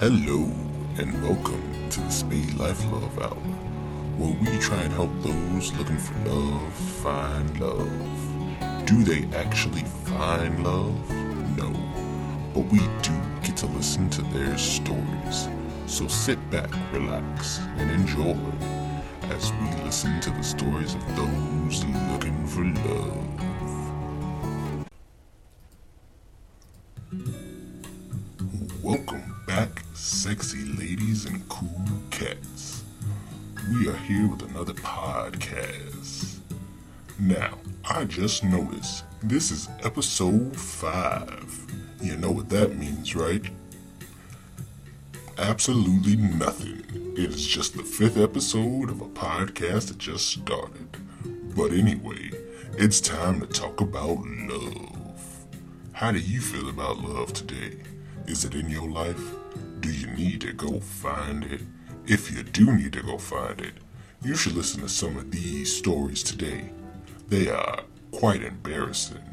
Hello, and welcome to the Spade Life Love Hour, where we try and help those looking for love find love. Do they actually find love? No, but we do get to listen to their stories. So sit back, relax, and enjoy as we listen to the stories of those looking for love. Sexy ladies and cool cats. We are here with another podcast. Now, I just noticed this is episode 5. You know what that means, right? Absolutely nothing. It is just the fifth episode of a podcast that just started. But anyway, it's time to talk about love. How do you feel about love today? Is it in your life? Do you need to go find it? If you do need to go find it, you should listen to some of these stories today. They are quite embarrassing.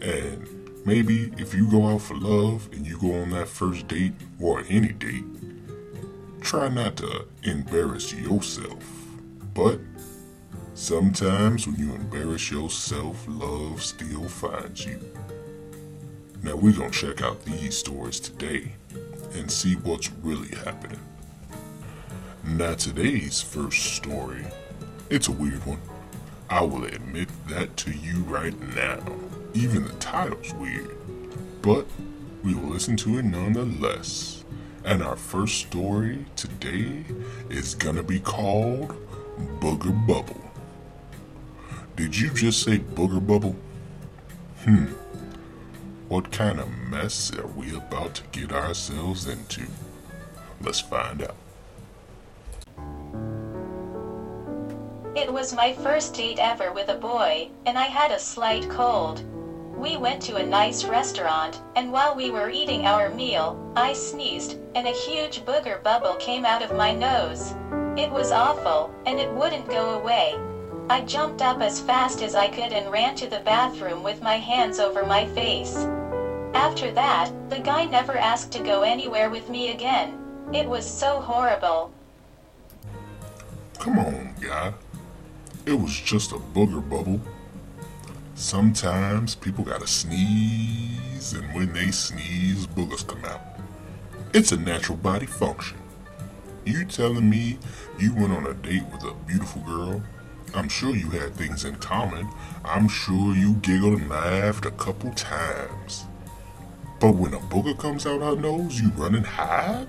And maybe if you go out for love and you go on that first date or any date, try not to embarrass yourself. But sometimes when you embarrass yourself, love still finds you. Now we're gonna check out these stories today and see what's really happening. Now today's first story, it's a weird one. I will admit that to you right now. Even the title's weird. But we will listen to it nonetheless. And our first story today is gonna be called Booger Bubble. Did you just say Booger Bubble? Hmm. What kind of mess are we about to get ourselves into? Let's find out. It was my first date ever with a boy, and I had a slight cold. We went to a nice restaurant, and while we were eating our meal, I sneezed, and a huge booger bubble came out of my nose. It was awful, and it wouldn't go away. I jumped up as fast as I could and ran to the bathroom with my hands over my face. After that, the guy never asked to go anywhere with me again. It was so horrible. Come on, guy. It was just a booger bubble. Sometimes people gotta sneeze, and when they sneeze, boogers come out. It's a natural body function. You telling me you went on a date with a beautiful girl? I'm sure you had things in common. I'm sure you giggled and laughed a couple times. But when a booger comes out her nose, you run and hide?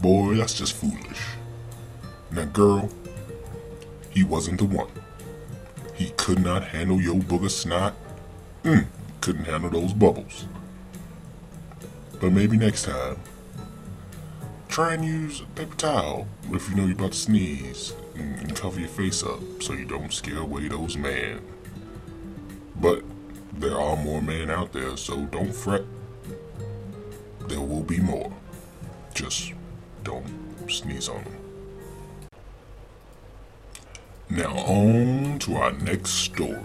Boy, that's just foolish. Now, girl, he wasn't the one. He could not handle your booger snot. Mm, couldn't handle those bubbles. But maybe next time, try and use a paper towel if you know you're about to sneeze and, cover your face up so you don't scare away those men. But there are more men out there, so don't fret. There will be more. Just don't sneeze on them. Now on to our next story.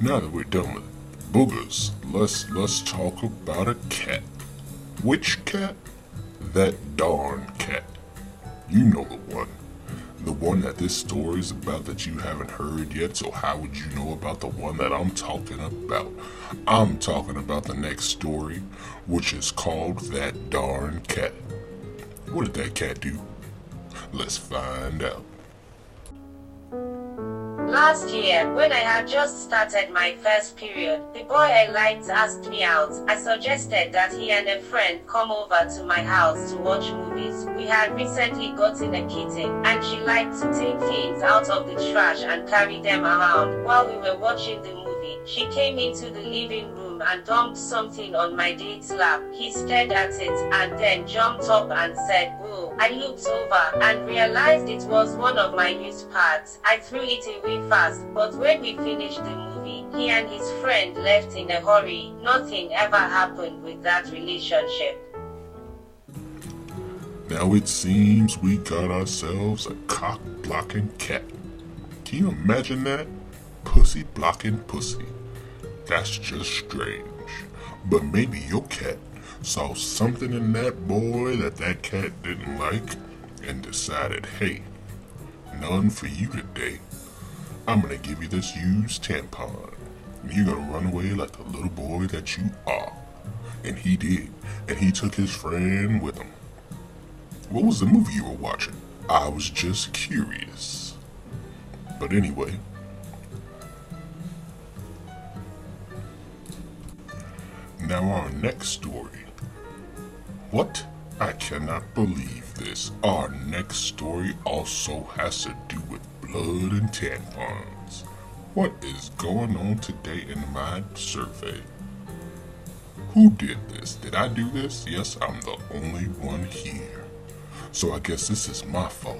Now that we're done with boogers, let's let's talk about a cat. Which cat? That darn cat. You know the one. The one that this story is about that you haven't heard yet, so how would you know about the one that I'm talking about? I'm talking about the next story, which is called That Darn Cat. What did that cat do? Let's find out. Last year, when I had just started my first period, the boy I liked asked me out. I suggested that he and a friend come over to my house to watch movies. We had recently gotten a kitten, and she liked to take things out of the trash and carry them around. While we were watching the movie, she came into the living room and dumped something on my date's lap. He stared at it and then jumped up and said, Oh, I looked over and realized it was one of my used pads. I threw it away fast, but when we finished the movie, he and his friend left in a hurry. Nothing ever happened with that relationship. Now it seems we got ourselves a cock blocking cat. Can you imagine that? Pussy blocking pussy. That's just strange. But maybe your cat saw something in that boy that that cat didn't like and decided, hey, none for you today. I'm gonna give you this used tampon. You're gonna run away like the little boy that you are. And he did. And he took his friend with him. What was the movie you were watching? I was just curious. But anyway, Now, our next story. What? I cannot believe this. Our next story also has to do with blood and tampons. What is going on today in my survey? Who did this? Did I do this? Yes, I'm the only one here. So I guess this is my fault.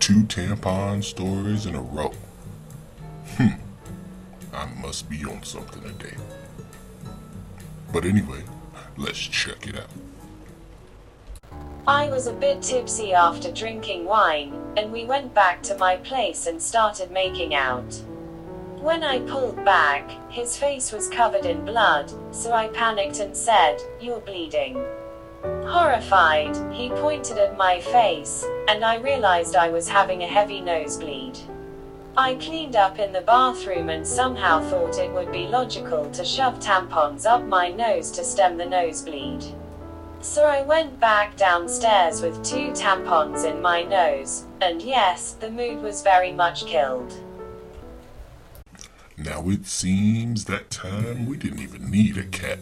Two tampon stories in a row. Hmm. I must be on something today. But anyway, let's check it out. I was a bit tipsy after drinking wine, and we went back to my place and started making out. When I pulled back, his face was covered in blood, so I panicked and said, You're bleeding. Horrified, he pointed at my face, and I realized I was having a heavy nosebleed. I cleaned up in the bathroom and somehow thought it would be logical to shove tampons up my nose to stem the nosebleed. So I went back downstairs with two tampons in my nose, and yes, the mood was very much killed. Now it seems that time we didn't even need a cat.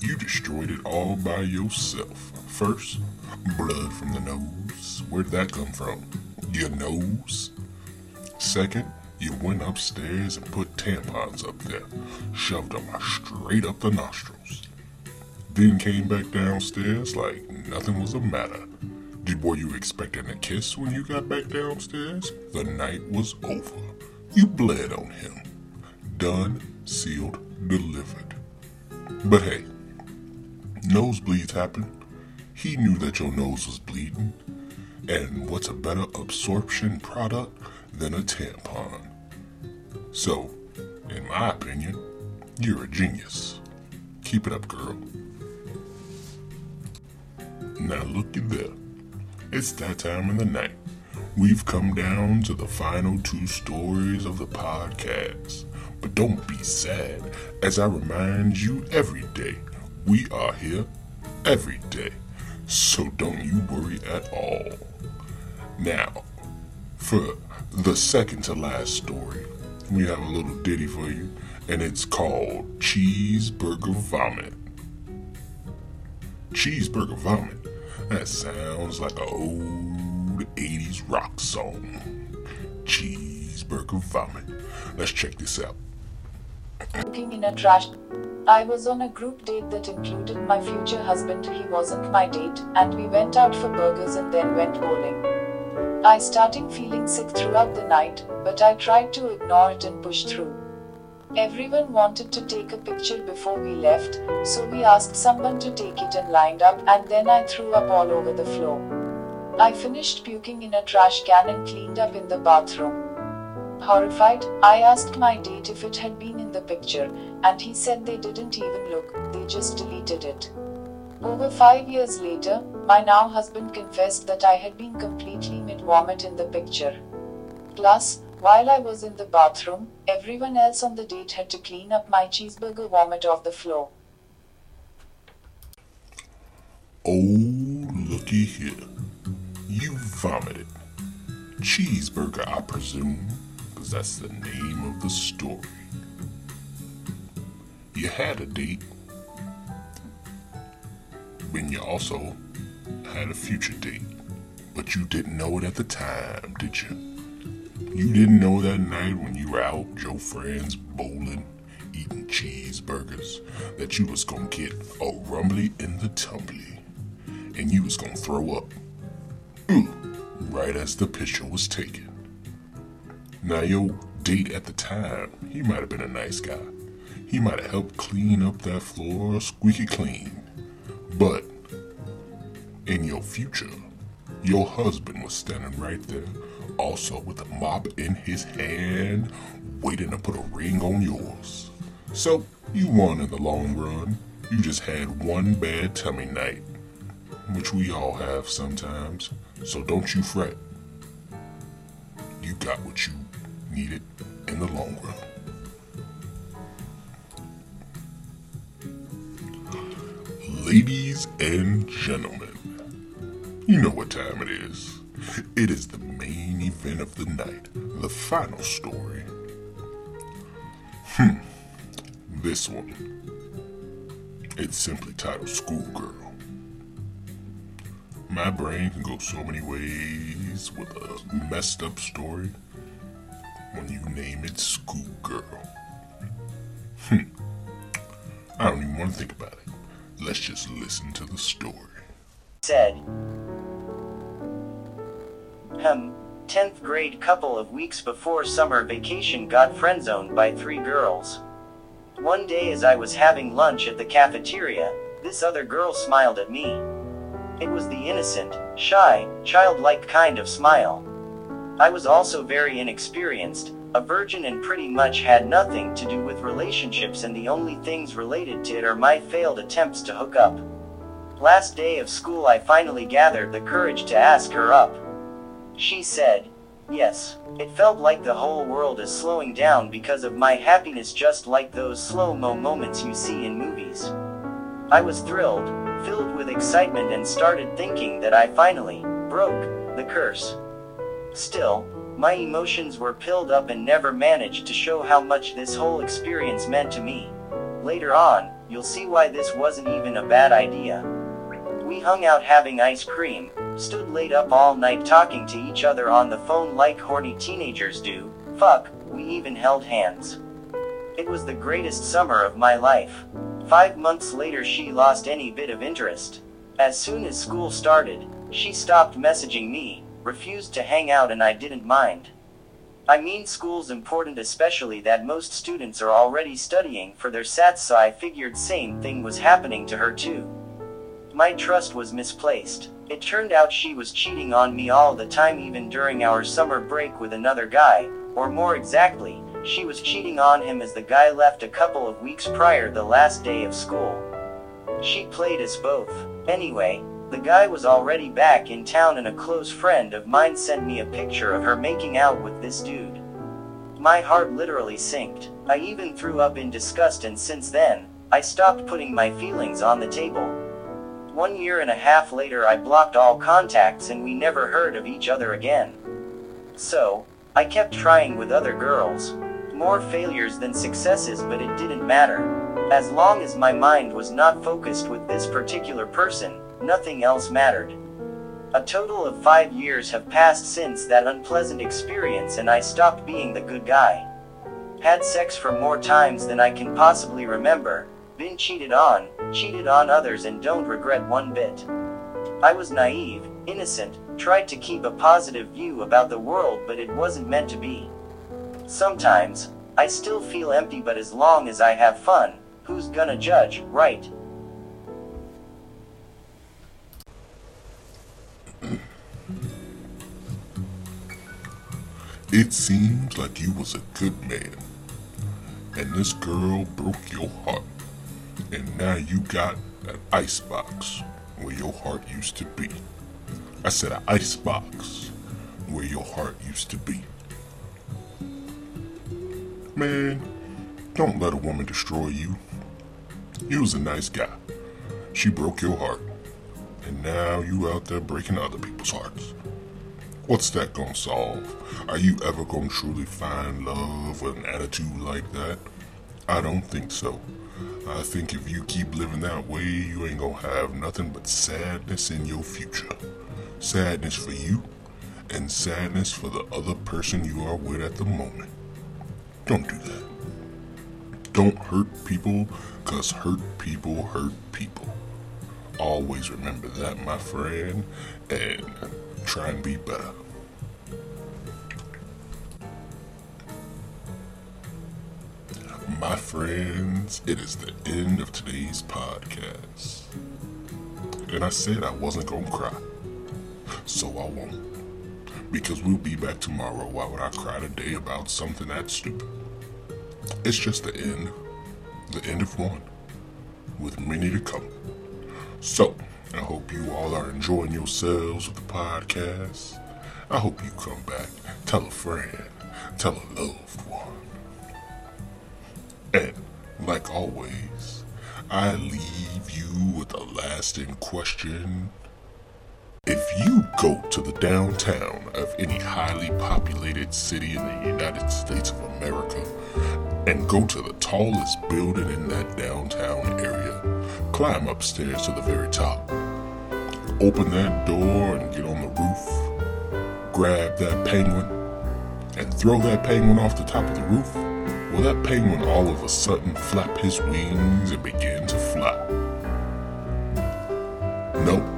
You destroyed it all by yourself. First, blood from the nose. Where'd that come from? Your nose? Second, you went upstairs and put tampons up there, shoved them straight up the nostrils. Then came back downstairs like nothing was the matter. Did were you expecting a kiss when you got back downstairs? The night was over. You bled on him. Done, sealed, delivered. But hey, nosebleeds happen. He knew that your nose was bleeding. And what's a better absorption product than a tampon. So, in my opinion, you're a genius. Keep it up, girl. Now looky there. It's that time of the night. We've come down to the final two stories of the podcast. But don't be sad, as I remind you every day, we are here every day. So don't you worry at all. Now, for the second to last story, we have a little ditty for you, and it's called Cheeseburger Vomit. Cheeseburger Vomit? That sounds like an old 80s rock song. Cheeseburger Vomit. Let's check this out. Looking in a trash. I was on a group date that included my future husband. He wasn't my date, and we went out for burgers and then went bowling. I started feeling sick throughout the night, but I tried to ignore it and push through. Everyone wanted to take a picture before we left, so we asked someone to take it and lined up, and then I threw up all over the floor. I finished puking in a trash can and cleaned up in the bathroom. Horrified, I asked my date if it had been in the picture, and he said they didn't even look, they just deleted it. Over five years later, my now husband confessed that I had been completely vomit in the picture. Plus, while I was in the bathroom, everyone else on the date had to clean up my cheeseburger vomit off the floor. Oh, looky here. You vomited. Cheeseburger, I presume, because that's the name of the story. You had a date when you also had a future date, but you didn't know it at the time, did you? You didn't know that night when you were out, with your friends bowling, eating cheeseburgers, that you was gonna get a rumbly in the tumbly, and you was gonna throw up. Right as the picture was taken. Now your date at the time, he might have been a nice guy. He might have helped clean up that floor squeaky clean. But in your future, your husband was standing right there, also with a mop in his hand, waiting to put a ring on yours. So you won in the long run. You just had one bad tummy night, which we all have sometimes, so don't you fret. You got what you needed in the long run. Ladies and gentlemen, you know what time it is. It is the main event of the night, the final story. Hmm, this one. It's simply titled Schoolgirl. My brain can go so many ways with a messed up story when you name it Schoolgirl. Hmm. I don't even want to think about it. Let's just listen to the story. said. Hmm, 10th grade couple of weeks before summer vacation got friendzoned by three girls. One day as I was having lunch at the cafeteria, this other girl smiled at me. It was the innocent, shy, childlike kind of smile. I was also very inexperienced, a virgin and pretty much had nothing to do with relationships and the only things related to it are my failed attempts to hook up. Last day of school I finally gathered the courage to ask her up. She said, Yes, it felt like the whole world is slowing down because of my happiness, just like those slow mo moments you see in movies. I was thrilled, filled with excitement, and started thinking that I finally broke the curse. Still, my emotions were pilled up and never managed to show how much this whole experience meant to me. Later on, you'll see why this wasn't even a bad idea. We hung out having ice cream, stood late up all night talking to each other on the phone like horny teenagers do. Fuck, we even held hands. It was the greatest summer of my life. Five months later, she lost any bit of interest. As soon as school started, she stopped messaging me, refused to hang out, and I didn't mind. I mean, school's important, especially that most students are already studying for their SATs, so I figured same thing was happening to her too. My trust was misplaced. It turned out she was cheating on me all the time, even during our summer break with another guy, or more exactly, she was cheating on him as the guy left a couple of weeks prior the last day of school. She played us both. Anyway, the guy was already back in town and a close friend of mine sent me a picture of her making out with this dude. My heart literally sinked. I even threw up in disgust and since then, I stopped putting my feelings on the table. One year and a half later I blocked all contacts and we never heard of each other again. So, I kept trying with other girls. More failures than successes, but it didn't matter. As long as my mind was not focused with this particular person, nothing else mattered. A total of five years have passed since that unpleasant experience, and I stopped being the good guy. Had sex for more times than I can possibly remember, been cheated on, cheated on others, and don't regret one bit. I was naive, innocent, tried to keep a positive view about the world, but it wasn't meant to be. Sometimes, I still feel empty, but as long as I have fun, who's gonna judge, right? It seems like you was a good man. And this girl broke your heart. And now you got an icebox where your heart used to be. I said an icebox where your heart used to be. Man, don't let a woman destroy you. You was a nice guy. She broke your heart. And now you out there breaking other people's hearts. What's that gonna solve? Are you ever gonna truly find love with an attitude like that? I don't think so. I think if you keep living that way, you ain't gonna have nothing but sadness in your future. Sadness for you, and sadness for the other person you are with at the moment. Don't do that. Don't hurt people, cause hurt people hurt people. Always remember that, my friend, and try and be better. My friends, it is the end of today's podcast. And I said I wasn't gonna cry. So I won't. Because we'll be back tomorrow. Why would I cry today about something that stupid? It's just the end. The end of one. with many to come. So, I hope you all are enjoying yourselves with the podcast. I hope you come back, tell a friend, tell a loved one. And, like always, I leave you with a lasting question. If you go to the downtown of any highly populated city in the United States of America and go to the tallest building in that downtown area, climb upstairs to the very top, open that door and get on the roof, grab that penguin, and throw that penguin off the top of the roof, that penguin all of a sudden flap his wings and begin to fly? Nope